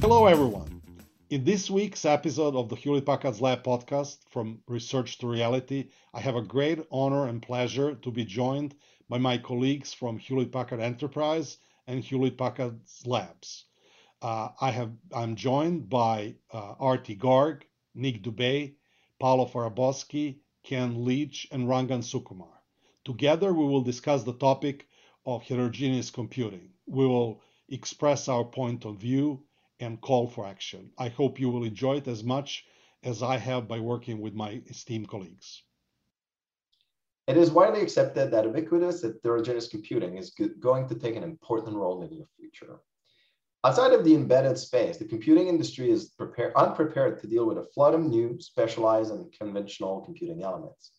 Hello, everyone. In this week's episode of the Hewlett Packard's Lab podcast, From Research to Reality, I have a great honor and pleasure to be joined by my colleagues from Hewlett Packard Enterprise and Hewlett Packard's Labs. Uh, I have, I'm joined by uh, Arti Garg, Nic Dube, Paolo Faraboschi, Ken Leach, and Rangan Sukumar. Together, we will discuss the topic of heterogeneous computing. We will express our point of view and call for action. I hope you will enjoy it as much as I have by working with my esteemed colleagues. It is widely accepted that ubiquitous heterogeneous computing is going to take an important role in the future. Outside of the embedded space, the computing industry is prepared, unprepared to deal with a flood of new, specialized, and conventional computing elements.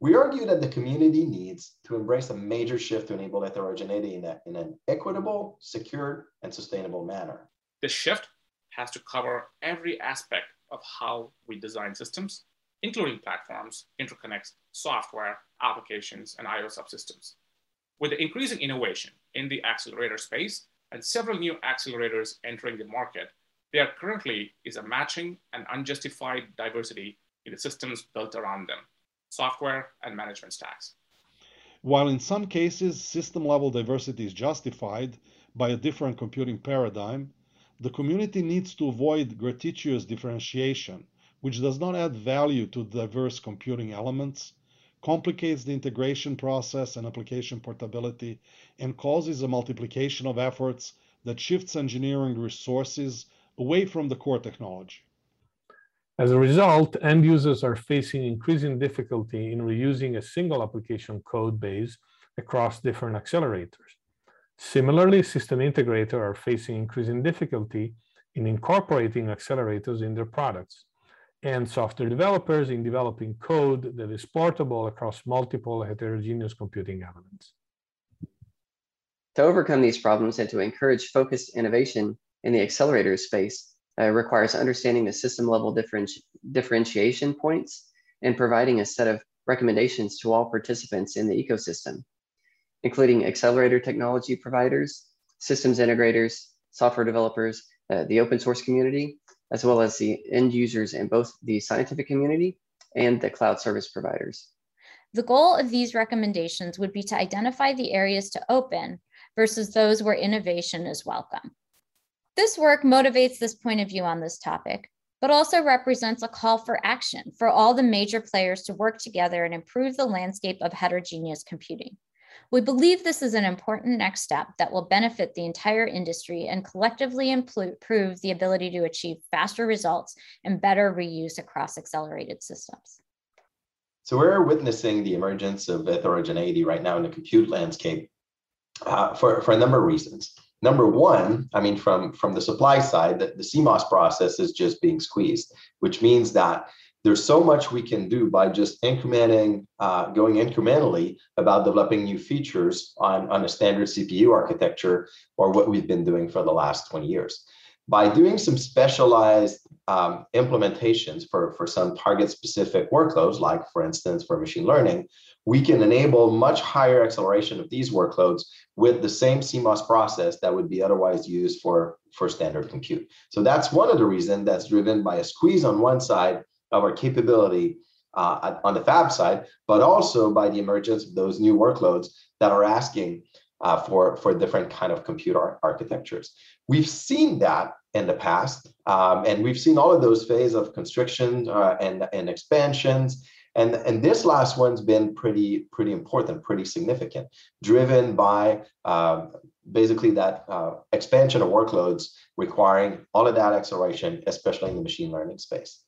We argue that the community needs to embrace a major shift to enable heterogeneity in, a, in an equitable, secure, and sustainable manner. This shift has to cover every aspect of how we design systems, including platforms, interconnects, software, applications, and IO subsystems. With the increasing innovation in the accelerator space and several new accelerators entering the market, there currently is a matching and unjustified diversity in the systems built around them, software and management stacks. While in some cases system level diversity is justified by a different computing paradigm, the community needs to avoid gratuitous differentiation, which does not add value to diverse computing elements, complicates the integration process and application portability, and causes a multiplication of efforts that shifts engineering resources away from the core technology. As a result, end users are facing increasing difficulty in reusing a single application code base across different accelerators. Similarly, system integrators are facing increasing difficulty in incorporating accelerators in their products, and software developers in developing code that is portable across multiple heterogeneous computing elements. To overcome these problems and to encourage focused innovation in the accelerator space uh, requires understanding the system level differenti differentiation points and providing a set of recommendations to all participants in the ecosystem including accelerator technology providers, systems integrators, software developers, uh, the open source community, as well as the end users in both the scientific community and the cloud service providers. The goal of these recommendations would be to identify the areas to open versus those where innovation is welcome. This work motivates this point of view on this topic, but also represents a call for action for all the major players to work together and improve the landscape of heterogeneous computing. We believe this is an important next step that will benefit the entire industry and collectively improve the ability to achieve faster results and better reuse across accelerated systems. So we're witnessing the emergence of heterogeneity right now in the compute landscape uh, for, for a number of reasons. Number one, I mean, from, from the supply side, the, the CMOS process is just being squeezed, which means that there's so much we can do by just incrementing, uh, going incrementally about developing new features on, on a standard CPU architecture or what we've been doing for the last 20 years. By doing some specialized um, implementations for, for some target specific workloads, like for instance, for machine learning, we can enable much higher acceleration of these workloads with the same CMOS process that would be otherwise used for, for standard compute. So that's one of the reasons that's driven by a squeeze on one side of our capability uh, on the fab side, but also by the emergence of those new workloads that are asking uh, for, for different kind of computer architectures. We've seen that in the past, um, and we've seen all of those phases of constriction uh, and, and expansions. And, and this last one's been pretty, pretty important, pretty significant, driven by uh, basically that uh, expansion of workloads requiring all of that acceleration, especially in the machine learning space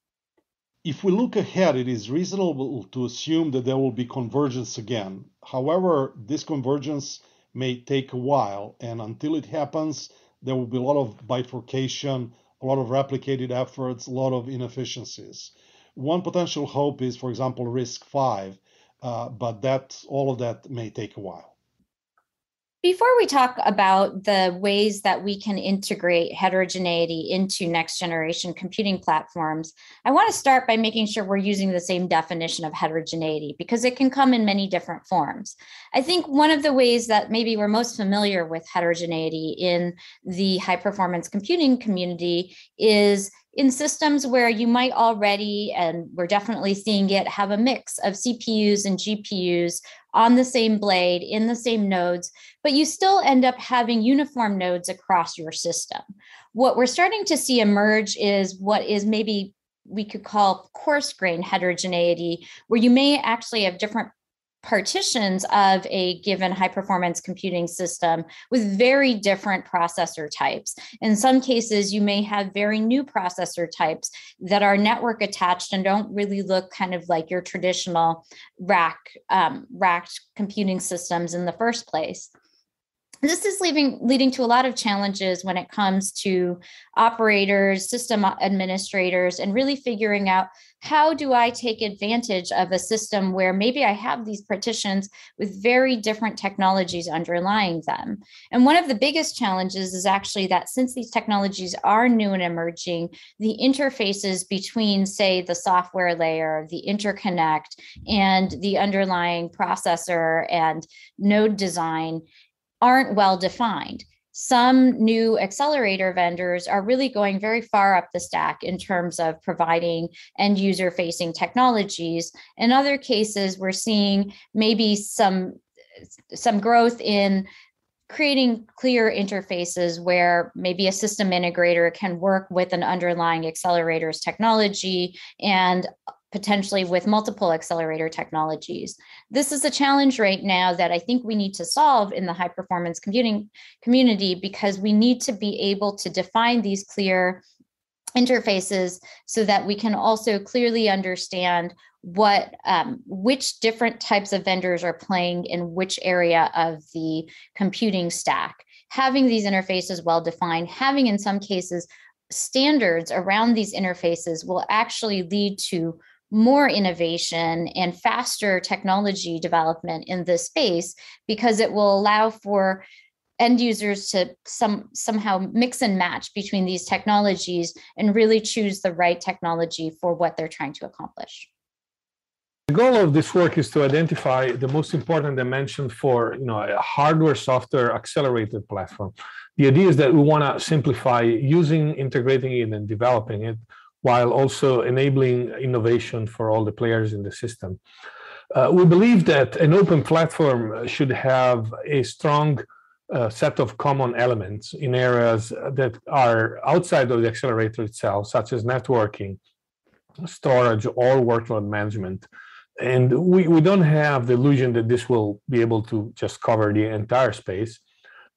if we look ahead, it is reasonable to assume that there will be convergence again. However, this convergence may take a while, and until it happens, there will be a lot of bifurcation, a lot of replicated efforts, a lot of inefficiencies. One potential hope is, for example, RISC-V, uh, but that all of that may take a while. Before we talk about the ways that we can integrate heterogeneity into next generation computing platforms, I want to start by making sure we're using the same definition of heterogeneity because it can come in many different forms. I think one of the ways that maybe we're most familiar with heterogeneity in the high performance computing community is in systems where you might already, and we're definitely seeing it, have a mix of CPUs and GPUs on the same blade in the same nodes, but you still end up having uniform nodes across your system. What we're starting to see emerge is what is maybe we could call coarse grain heterogeneity, where you may actually have different partitions of a given high performance computing system with very different processor types. In some cases, you may have very new processor types that are network attached and don't really look kind of like your traditional rack um, racked computing systems in the first place this is leaving, leading to a lot of challenges when it comes to operators, system administrators, and really figuring out how do I take advantage of a system where maybe I have these partitions with very different technologies underlying them. And one of the biggest challenges is actually that since these technologies are new and emerging, the interfaces between, say, the software layer, the interconnect, and the underlying processor and node design aren't well defined. Some new accelerator vendors are really going very far up the stack in terms of providing end user facing technologies. In other cases, we're seeing maybe some some growth in creating clear interfaces where maybe a system integrator can work with an underlying accelerator's technology and potentially with multiple accelerator technologies. This is a challenge right now that I think we need to solve in the high performance computing community because we need to be able to define these clear interfaces so that we can also clearly understand what um, which different types of vendors are playing in which area of the computing stack having these interfaces well defined having in some cases standards around these interfaces will actually lead to more innovation and faster technology development in this space because it will allow for end users to some somehow mix and match between these technologies and really choose the right technology for what they're trying to accomplish. The goal of this work is to identify the most important dimension for you know a hardware software accelerated platform. The idea is that we want to simplify using, integrating it, and developing it while also enabling innovation for all the players in the system. Uh, we believe that an open platform should have a strong uh, set of common elements in areas that are outside of the accelerator itself, such as networking, storage, or workload management. And we, we don't have the illusion that this will be able to just cover the entire space.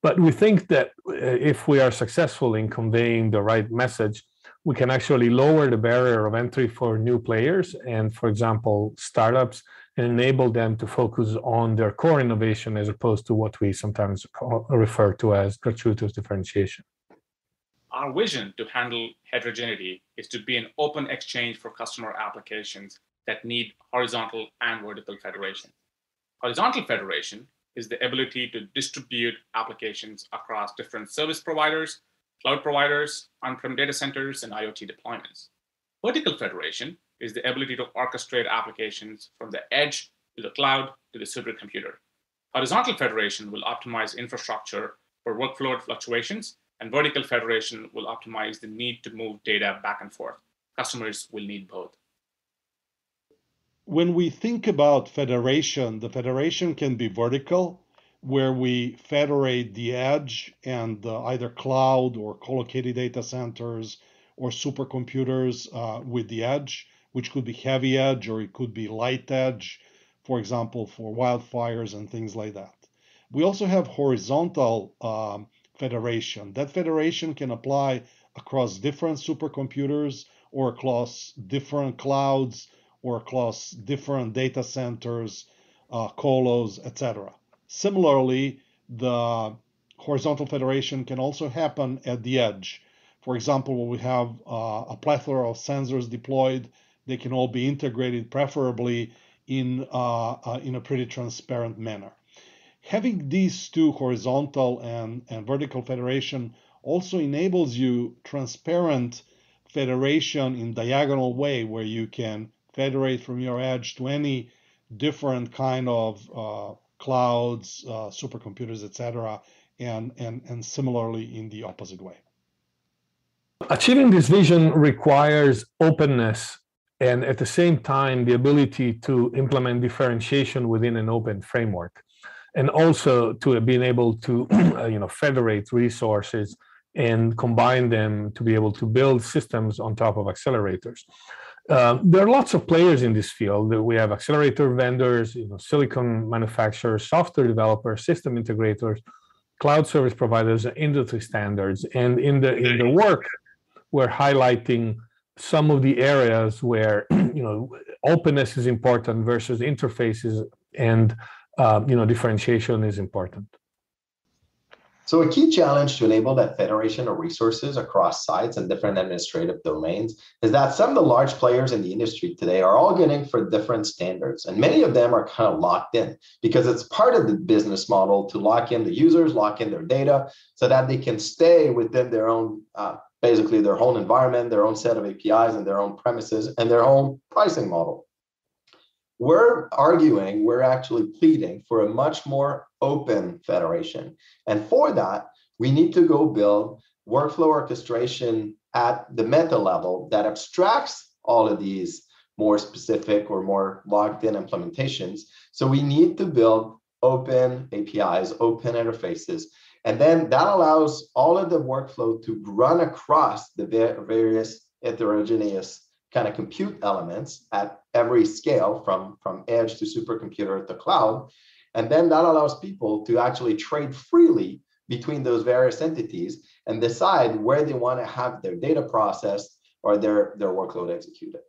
But we think that uh, if we are successful in conveying the right message, we can actually lower the barrier of entry for new players and, for example, startups, and enable them to focus on their core innovation as opposed to what we sometimes refer to as gratuitous differentiation. Our vision to handle heterogeneity is to be an open exchange for customer applications that need horizontal and vertical federation. Horizontal federation is the ability to distribute applications across different service providers cloud providers, on-prem data centers, and IoT deployments. Vertical federation is the ability to orchestrate applications from the edge to the cloud to the supercomputer. Horizontal federation will optimize infrastructure for workload fluctuations, and vertical federation will optimize the need to move data back and forth. Customers will need both. When we think about federation, the federation can be vertical where we federate the edge and uh, either cloud or co-located data centers or supercomputers uh, with the edge, which could be heavy edge or it could be light edge, for example, for wildfires and things like that. We also have horizontal um, federation. That federation can apply across different supercomputers or across different clouds or across different data centers, uh, colos, etc. Similarly, the horizontal federation can also happen at the edge. For example, when we have uh, a plethora of sensors deployed, they can all be integrated, preferably in, uh, uh, in a pretty transparent manner. Having these two horizontal and, and vertical federation also enables you transparent federation in diagonal way where you can federate from your edge to any different kind of uh, clouds, uh, supercomputers, etc., and, and, and similarly in the opposite way. Achieving this vision requires openness and at the same time the ability to implement differentiation within an open framework and also to being able to you know federate resources and combine them to be able to build systems on top of accelerators uh, there are lots of players in this field. We have accelerator vendors, you know, silicon manufacturers, software developers, system integrators, cloud service providers, and industry standards. And in the in the work, we're highlighting some of the areas where you know openness is important versus interfaces and uh, you know differentiation is important. So a key challenge to enable that federation of resources across sites and different administrative domains is that some of the large players in the industry today are all getting for different standards. And many of them are kind of locked in because it's part of the business model to lock in the users, lock in their data so that they can stay within their own, uh, basically their own environment, their own set of APIs and their own premises and their own pricing model. We're arguing, we're actually pleading for a much more open federation. And for that, we need to go build workflow orchestration at the meta level that abstracts all of these more specific or more logged in implementations. So we need to build open APIs, open interfaces. And then that allows all of the workflow to run across the various heterogeneous kind of compute elements at every scale from, from edge to supercomputer to cloud. And then that allows people to actually trade freely between those various entities and decide where they want to have their data processed or their, their workload executed.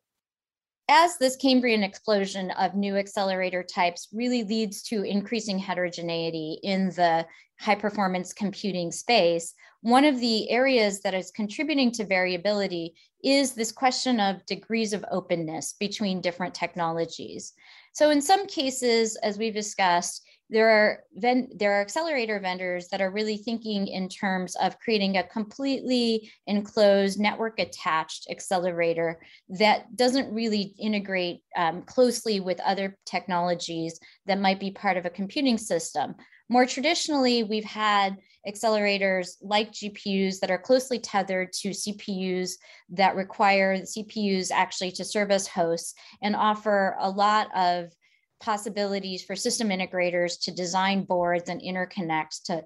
As this Cambrian explosion of new accelerator types really leads to increasing heterogeneity in the high performance computing space, one of the areas that is contributing to variability is this question of degrees of openness between different technologies. So in some cases, as we've discussed, there are there are accelerator vendors that are really thinking in terms of creating a completely enclosed network attached accelerator that doesn't really integrate um, closely with other technologies that might be part of a computing system. More traditionally, we've had accelerators like GPUs that are closely tethered to CPUs that require CPUs actually to serve as hosts and offer a lot of possibilities for system integrators to design boards and interconnects to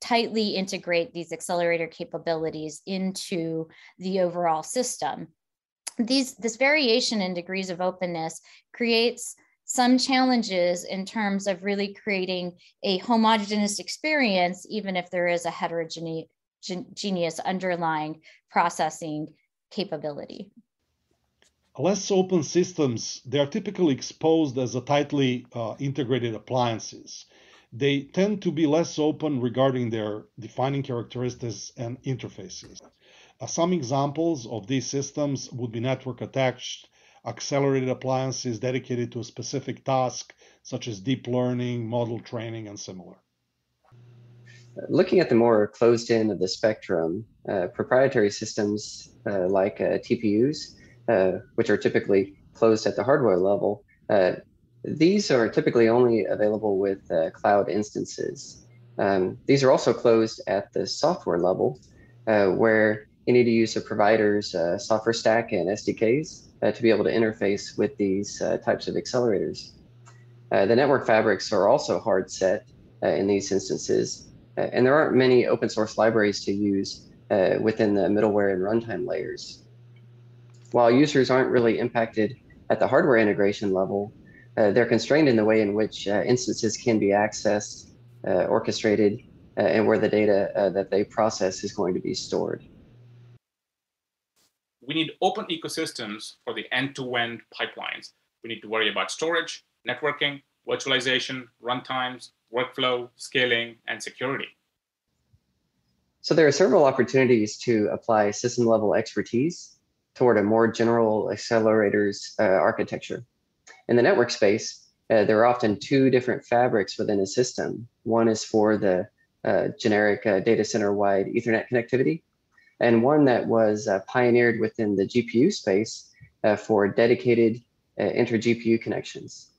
tightly integrate these accelerator capabilities into the overall system. These, this variation in degrees of openness creates some challenges in terms of really creating a homogeneous experience, even if there is a heterogeneous underlying processing capability. Less open systems, they are typically exposed as a tightly uh, integrated appliances. They tend to be less open regarding their defining characteristics and interfaces. Uh, some examples of these systems would be network attached accelerated appliances dedicated to a specific task, such as deep learning, model training, and similar. Looking at the more closed end of the spectrum, uh, proprietary systems uh, like uh, TPUs, which are typically closed at the hardware level, uh, these are typically only available with uh, cloud instances. Um, these are also closed at the software level, where you need to use a provider's software stack and SDKs uh, to be able to interface with these uh, types of accelerators. Uh, the network fabrics are also hard set uh, in these instances, uh, and there aren't many open source libraries to use uh, within the middleware and runtime layers. While users aren't really impacted at the hardware integration level, uh, they're constrained in the way in which uh, instances can be accessed, uh, orchestrated, and where the data that they process is going to be stored we need open ecosystems for the end-to-end pipelines. We need to worry about storage, networking, virtualization, runtimes, workflow, scaling, and security. So there are several opportunities to apply system level expertise toward a more general accelerators uh, architecture. In the network space, uh, there are often two different fabrics within a system. One is for the uh, generic uh, data center wide Ethernet connectivity, and one that was uh, pioneered within the GPU space uh, for dedicated inter GPU connections.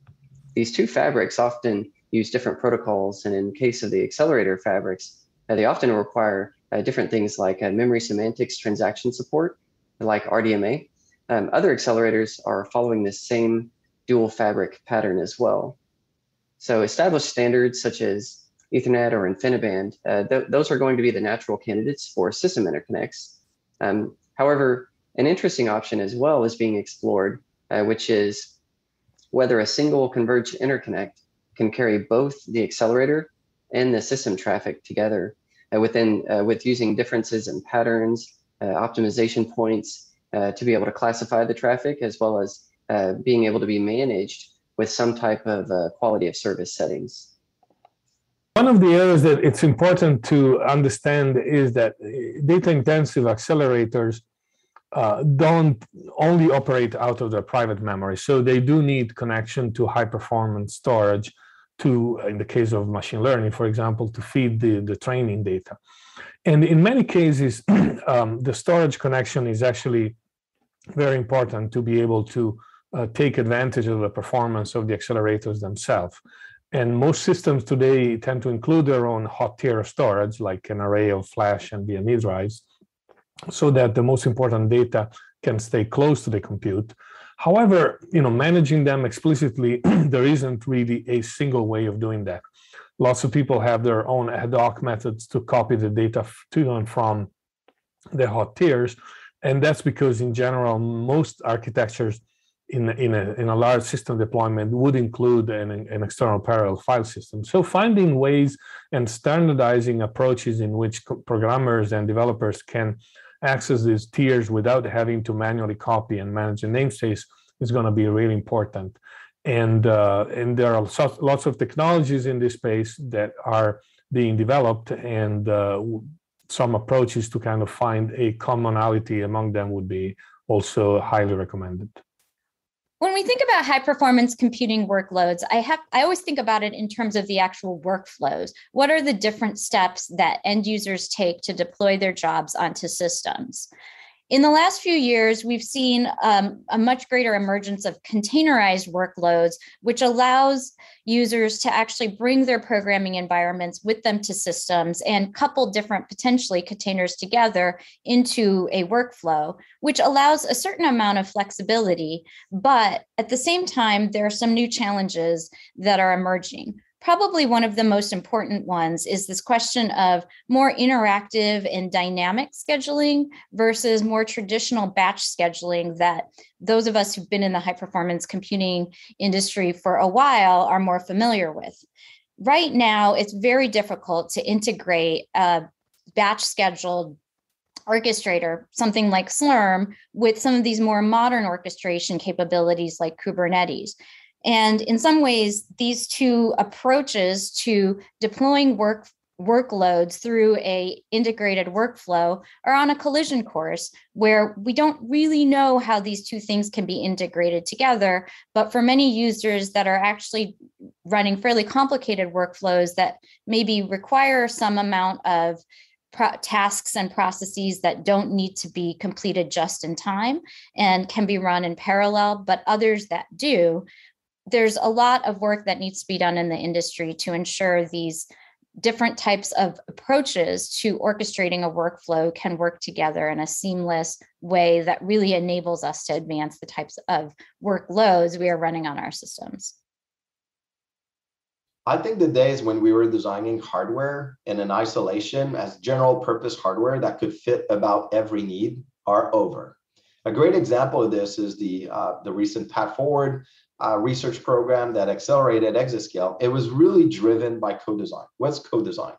These two fabrics often use different protocols, and in case of the accelerator fabrics, they often require different things like memory semantics transaction support, like RDMA. Um, other accelerators are following this same dual fabric pattern as well. So established standards such as Ethernet or InfiniBand, uh, th those are going to be the natural candidates for system interconnects. Um, however, an interesting option as well is being explored, uh, which is whether a single converged interconnect can carry both the accelerator and the system traffic together uh, within uh, with using differences in patterns, optimization points uh, to be able to classify the traffic as well as uh, being able to be managed with some type of uh, quality of service settings. One of the areas that it's important to understand is that data intensive accelerators uh, don't only operate out of their private memory. So they do need connection to high performance storage to, in the case of machine learning, for example, to feed the, the training data. And in many cases, um, the storage connection is actually very important to be able to uh, take advantage of the performance of the accelerators themselves. And most systems today tend to include their own hot tier storage, like an array of flash and NVMe drives, so that the most important data can stay close to the compute. However, you know, managing them explicitly, there isn't really a single way of doing that. Lots of people have their own ad hoc methods to copy the data to and from the hot tiers. And that's because in general, most architectures in, in, a, in a large system deployment would include an, an external parallel file system. So finding ways and standardizing approaches in which programmers and developers can access these tiers without having to manually copy and manage the namespace is going to be really important. And, uh, and there are lots of technologies in this space that are being developed and uh, some approaches to kind of find a commonality among them would be also highly recommended when we think about high performance computing workloads i have i always think about it in terms of the actual workflows. What are the different steps that end users take to deploy their jobs onto systems in the last few years, we've seen um, a much greater emergence of containerized workloads, which allows users to actually bring their programming environments with them to systems and couple different potentially containers together into a workflow, which allows a certain amount of flexibility. But at the same time, there are some new challenges that are emerging probably one of the most important ones is this question of more interactive and dynamic scheduling versus more traditional batch scheduling that those of us who've been in the high performance computing industry for a while are more familiar with. Right now, it's very difficult to integrate a batch scheduled orchestrator, something like Slurm, with some of these more modern orchestration capabilities like Kubernetes. And in some ways, these two approaches to deploying work workloads through a integrated workflow are on a collision course where we don't really know how these two things can be integrated together. But for many users that are actually running fairly complicated workflows that maybe require some amount of tasks and processes that don't need to be completed just in time and can be run in parallel but others that do there's a lot of work that needs to be done in the industry to ensure these different types of approaches to orchestrating a workflow can work together in a seamless way that really enables us to advance the types of workloads we are running on our systems. I think the days when we were designing hardware in an isolation as general purpose hardware that could fit about every need are over. A great example of this is the, uh, the recent PathForward uh, research program that accelerated Exascale, it was really driven by co-design. What's co-design?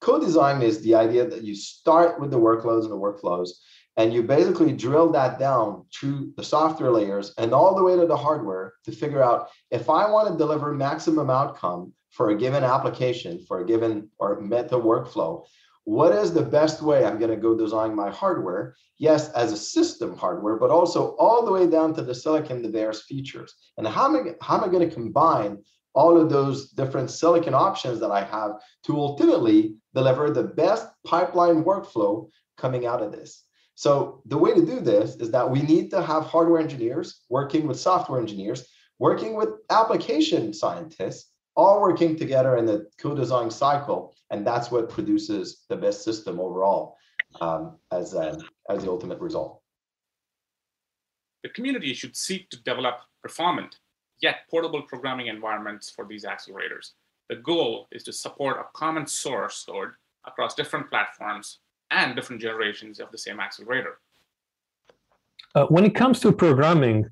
Co-design is the idea that you start with the workloads and the workflows, and you basically drill that down to the software layers and all the way to the hardware to figure out if I want to deliver maximum outcome for a given application, for a given or meta workflow, what is the best way I'm going to go design my hardware? Yes, as a system hardware, but also all the way down to the silicon, the various features. And how am I, how am I going to combine all of those different silicon options that I have to ultimately deliver the best pipeline workflow coming out of this? So the way to do this is that we need to have hardware engineers working with software engineers, working with application scientists, all working together in the co-design cycle, and that's what produces the best system overall um, as, um, as the ultimate result. The community should seek to develop performant yet portable programming environments for these accelerators. The goal is to support a common source code across different platforms and different generations of the same accelerator. Uh, when it comes to programming,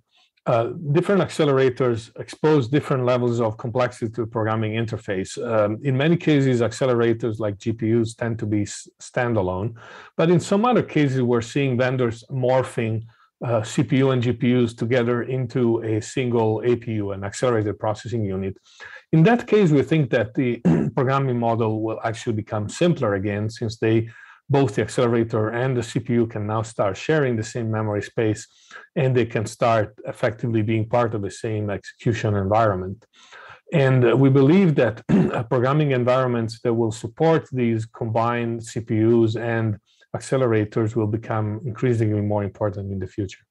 uh, different accelerators expose different levels of complexity to the programming interface. Um, in many cases, accelerators like GPUs tend to be standalone, but in some other cases, we're seeing vendors morphing uh, CPU and GPUs together into a single APU, an accelerated processing unit. In that case, we think that the programming model will actually become simpler again, since they both the accelerator and the CPU can now start sharing the same memory space and they can start effectively being part of the same execution environment. And we believe that programming environments that will support these combined CPUs and accelerators will become increasingly more important in the future.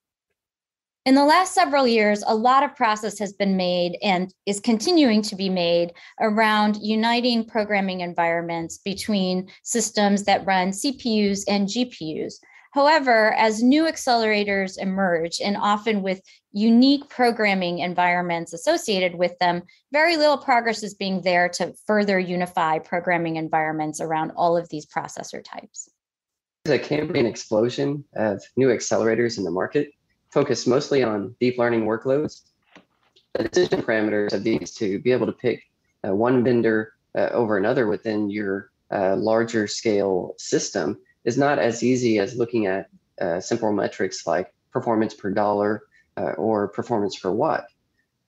In the last several years, a lot of process has been made and is continuing to be made around uniting programming environments between systems that run CPUs and GPUs. However, as new accelerators emerge, and often with unique programming environments associated with them, very little progress is being there to further unify programming environments around all of these processor types. There's a Cambrian explosion of new accelerators in the market focus mostly on deep learning workloads. The decision parameters of these to be able to pick uh, one vendor uh, over another within your uh, larger scale system is not as easy as looking at uh, simple metrics like performance per dollar uh, or performance per watt.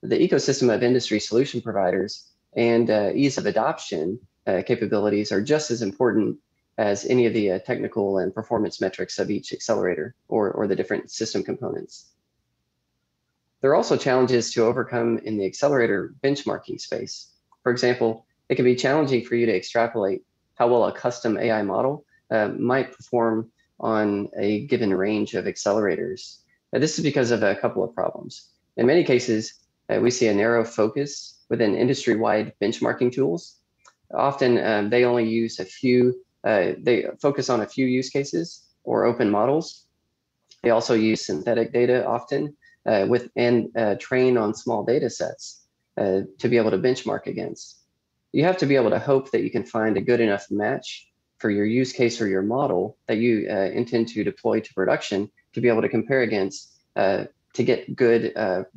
The ecosystem of industry solution providers and uh, ease of adoption capabilities are just as important as any of the uh, technical and performance metrics of each accelerator or, or the different system components. There are also challenges to overcome in the accelerator benchmarking space. For example, it can be challenging for you to extrapolate how well a custom AI model uh, might perform on a given range of accelerators. Now, this is because of a couple of problems. In many cases, uh, we see a narrow focus within industry-wide benchmarking tools. Often, um, they only use a few uh, they focus on a few use cases or open models. They also use synthetic data often uh, with and uh, train on small data sets uh, to be able to benchmark against. You have to be able to hope that you can find a good enough match for your use case or your model that you uh, intend to deploy to production to be able to compare against to get good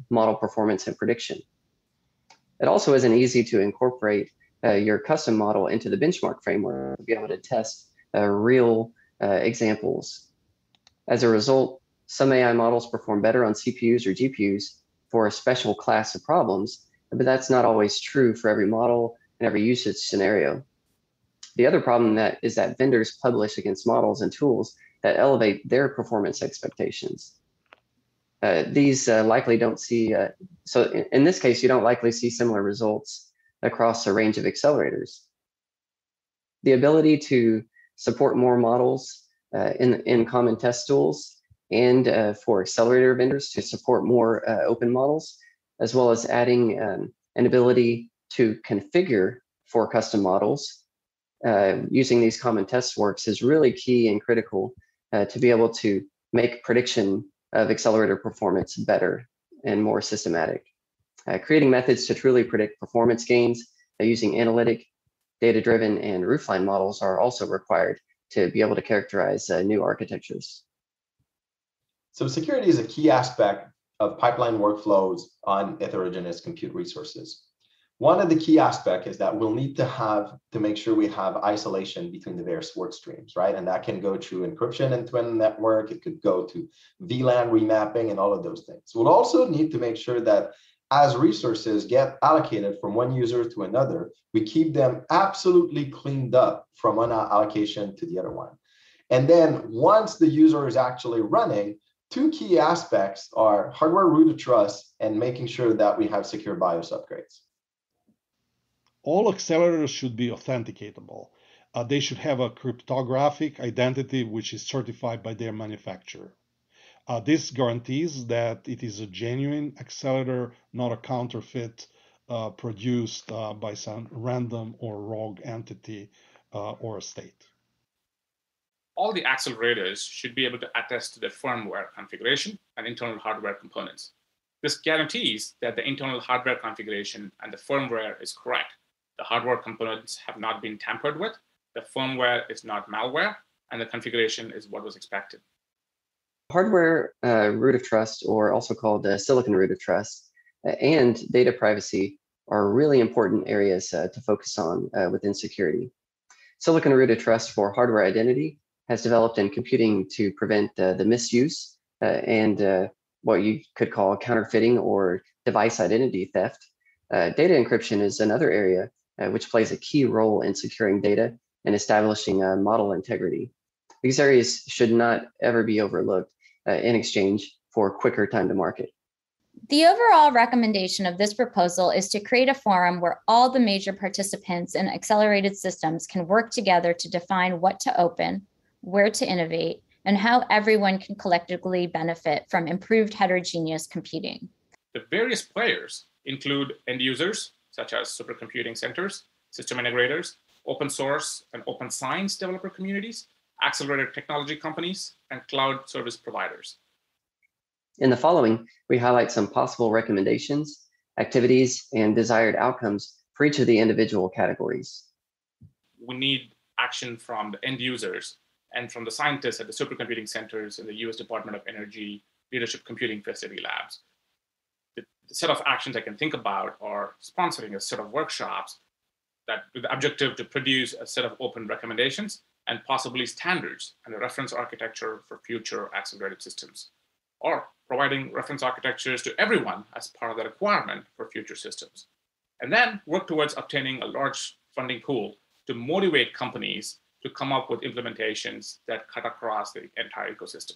model performance and prediction. It also isn't easy to incorporate uh, your custom model into the benchmark framework to be able to test uh, real uh, examples. As a result, some AI models perform better on CPUs or GPUs for a special class of problems, but that's not always true for every model and every usage scenario. The other problem that is that vendors publish against models and tools that elevate their performance expectations. Uh, these uh, likely don't see, uh, so in, in, this case, you don't likely see similar results across a range of accelerators. The ability to support more models uh, in, in common test tools and uh, for accelerator vendors to support more uh, open models, as well as adding um, an ability to configure for custom models uh, using these common test works is really key and critical uh, to be able to make prediction of accelerator performance better and more systematic. Uh, creating methods to truly predict performance gains uh, using analytic, data-driven, and roofline models are also required to be able to characterize uh, new architectures. So security is a key aspect of pipeline workflows on heterogeneous compute resources. One of the key aspects is that we'll need to have to make sure we have isolation between the various work streams, right? And that can go through encryption and twin network. It could go to VLAN remapping and all of those things. We'll also need to make sure that as resources get allocated from one user to another, we keep them absolutely cleaned up from one allocation to the other one. And then once the user is actually running, two key aspects are hardware root of trust and making sure that we have secure BIOS upgrades. All accelerators should be authenticatable. Uh, they should have a cryptographic identity which is certified by their manufacturer. Uh, this guarantees that it is a genuine accelerator, not a counterfeit uh, produced uh, by some random or rogue entity uh, or a state. All the accelerators should be able to attest to the firmware configuration and internal hardware components. This guarantees that the internal hardware configuration and the firmware is correct. The hardware components have not been tampered with, the firmware is not malware, and the configuration is what was expected. Hardware uh, root of trust, or also called uh, silicon root of trust, uh, and data privacy are really important areas uh, to focus on uh, within security. Silicon root of trust for hardware identity has developed in computing to prevent uh, the misuse and what you could call counterfeiting or device identity theft. data encryption is another area which plays a key role in securing data and establishing model integrity. These areas should not ever be overlooked uh, in exchange for quicker time to market. The overall recommendation of this proposal is to create a forum where all the major participants in accelerated systems can work together to define what to open, where to innovate, and how everyone can collectively benefit from improved heterogeneous computing. The various players include end users, such as supercomputing centers, system integrators, open source and open science developer communities, accelerated technology companies, and cloud service providers. In the following, we highlight some possible recommendations, activities, and desired outcomes for each of the individual categories. We need action from the end users and from the scientists at the supercomputing centers in the US Department of Energy Leadership Computing Facility Labs. The, the set of actions I can think about are sponsoring a set of workshops that with the objective to produce a set of open recommendations and possibly standards and a reference architecture for future accelerated systems, or providing reference architectures to everyone as part of the requirement for future systems. And then work towards obtaining a large funding pool to motivate companies to come up with implementations that cut across the entire ecosystem.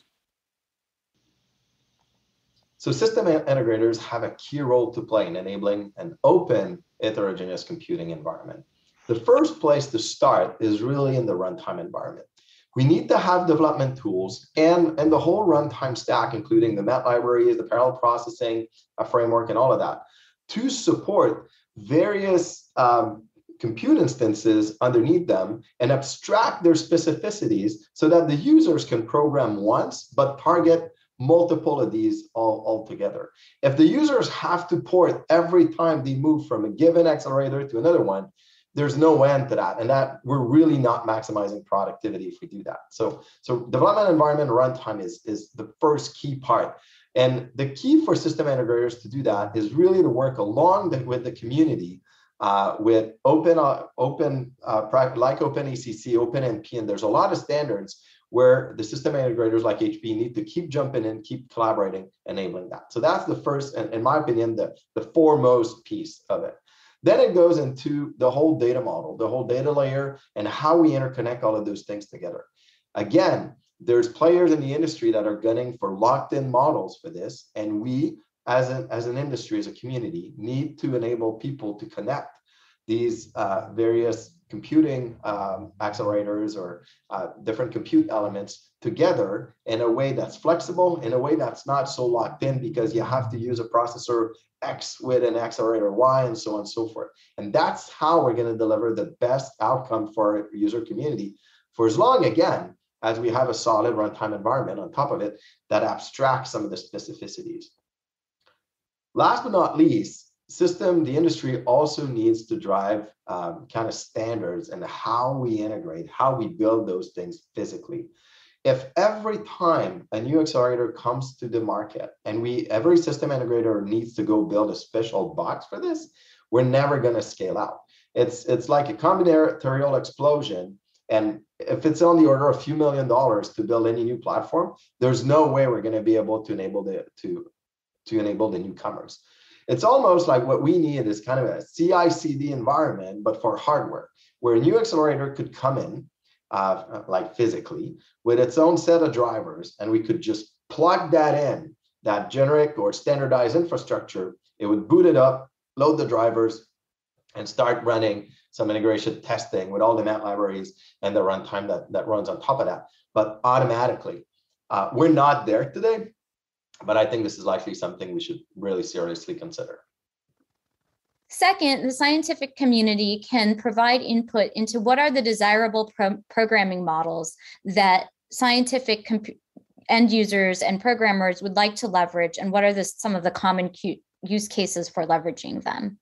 So system integrators have a key role to play in enabling an open heterogeneous computing environment. The first place to start is really in the runtime environment. We need to have development tools and, and the whole runtime stack, including the MET libraries, the parallel processing framework, and all of that, to support various um, compute instances underneath them and abstract their specificities so that the users can program once but target multiple of these all, all together. If the users have to port every time they move from a given accelerator to another one, there's no end to that and that we're really not maximizing productivity if we do that so so development environment runtime is is the first key part and the key for system integrators to do that is really to work along the, with the community uh, with open uh, open uh, like OpenACC, OpenMP, and there's a lot of standards where the system integrators like HP need to keep jumping in, keep collaborating, enabling that. So that's the first, and in my opinion, the, the foremost piece of it. Then it goes into the whole data model, the whole data layer, and how we interconnect all of those things together. Again, there's players in the industry that are gunning for locked in models for this. And we, as an, as an industry, as a community, need to enable people to connect these uh, various computing um, accelerators or uh, different compute elements together in a way that's flexible, in a way that's not so locked in because you have to use a processor X with an accelerator Y and so on and so forth. And that's how we're going to deliver the best outcome for our user community for as long, again, as we have a solid runtime environment on top of it that abstracts some of the specificities. Last but not least, system, the industry also needs to drive um, kind of standards and how we integrate, how we build those things physically. If every time a new accelerator comes to the market and we every system integrator needs to go build a special box for this, we're never going to scale out. It's it's like a combinatorial explosion. And if it's on the order of a few million dollars to build any new platform, there's no way we're going to be able to enable the to to enable the newcomers. It's almost like what we need is kind of a CI/CD environment, but for hardware, where a new accelerator could come in, uh, like physically, with its own set of drivers, and we could just plug that in, that generic or standardized infrastructure. It would boot it up, load the drivers, and start running some integration testing with all the Mat libraries and the runtime that, that runs on top of that, but automatically. Uh, we're not there today, but I think this is likely something we should really seriously consider. Second, the scientific community can provide input into what are the desirable pro programming models that scientific end users and programmers would like to leverage and what are the, some of the common use cases for leveraging them.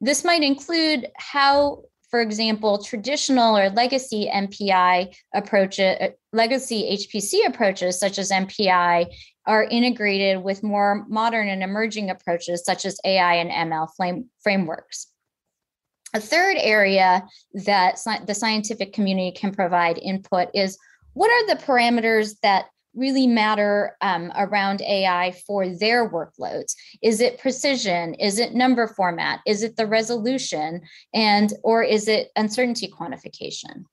This might include how for example, traditional or legacy MPI approaches, legacy HPC approaches such as MPI are integrated with more modern and emerging approaches such as AI and ML flame, frameworks. A third area that the scientific community can provide input is what are the parameters that really matter um, around AI for their workloads? Is it precision? Is it number format? Is it the resolution? And or is it uncertainty quantification?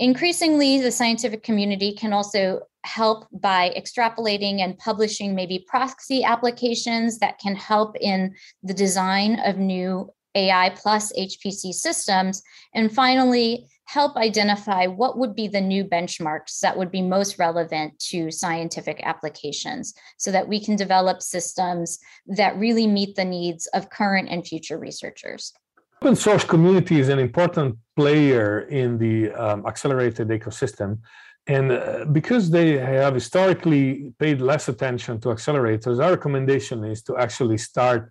Increasingly, the scientific community can also help by extrapolating and publishing maybe proxy applications that can help in the design of new AI plus HPC systems. And finally, help identify what would be the new benchmarks that would be most relevant to scientific applications so that we can develop systems that really meet the needs of current and future researchers. Open source community is an important player in the um, accelerated ecosystem. And uh, because they have historically paid less attention to accelerators, our recommendation is to actually start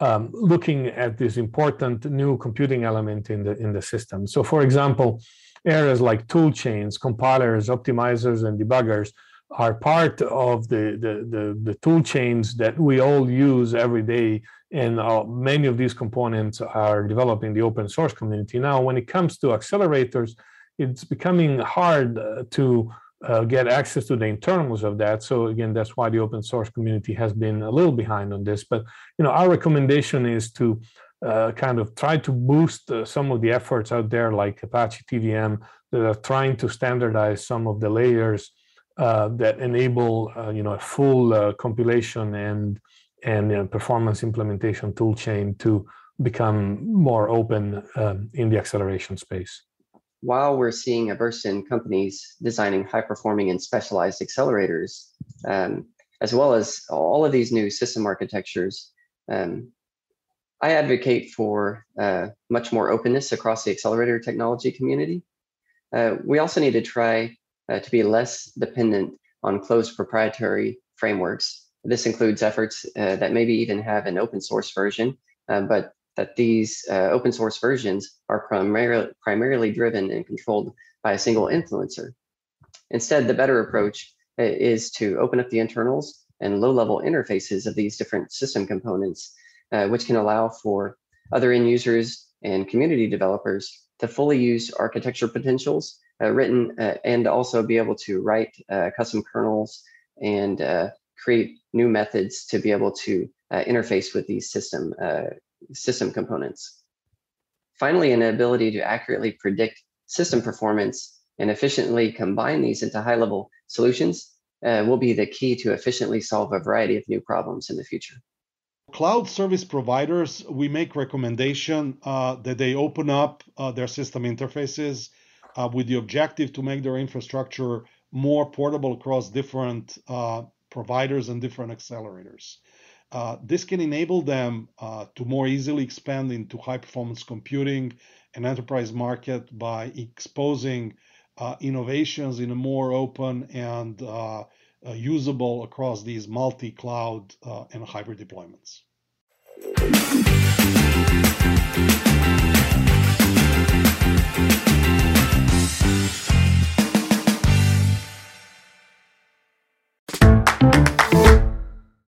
um, looking at this important new computing element in the in the system. So, for example, areas like tool chains, compilers, optimizers, and debuggers are part of the, the, the, the tool chains that we all use every day. And uh, many of these components are developed in the open source community. Now, when it comes to accelerators, it's becoming hard uh, to uh, get access to the internals of that. So again, that's why the open source community has been a little behind on this. But you know, our recommendation is to uh, kind of try to boost uh, some of the efforts out there, like Apache TVM, that are trying to standardize some of the layers uh, that enable you know a full compilation and and performance implementation toolchain to become more open um, in the acceleration space while we're seeing a burst in companies designing high performing and specialized accelerators, um, as well as all of these new system architectures, um, I advocate for uh, much more openness across the accelerator technology community. Uh, we also need to try uh, to be less dependent on closed proprietary frameworks. This includes efforts uh, that maybe even have an open source version, uh, but that these uh, open source versions are primarily, primarily driven and controlled by a single influencer. Instead, the better approach uh, is to open up the internals and low-level interfaces of these different system components, uh, which can allow for other end users and community developers to fully use architecture potentials uh, written uh, and also be able to write uh, custom kernels and create new methods to be able to interface with these system system components. Finally, an ability to accurately predict system performance and efficiently combine these into high level solutions uh, will be the key to efficiently solve a variety of new problems in the future. Cloud service providers, we make recommendation uh, that they open up uh, their system interfaces uh, with the objective to make their infrastructure more portable across different uh, providers and different accelerators. Uh, this can enable them uh, to more easily expand into high performance computing and enterprise market by exposing uh, innovations in a more open and uh, uh, usable across these multi cloud and hybrid deployments.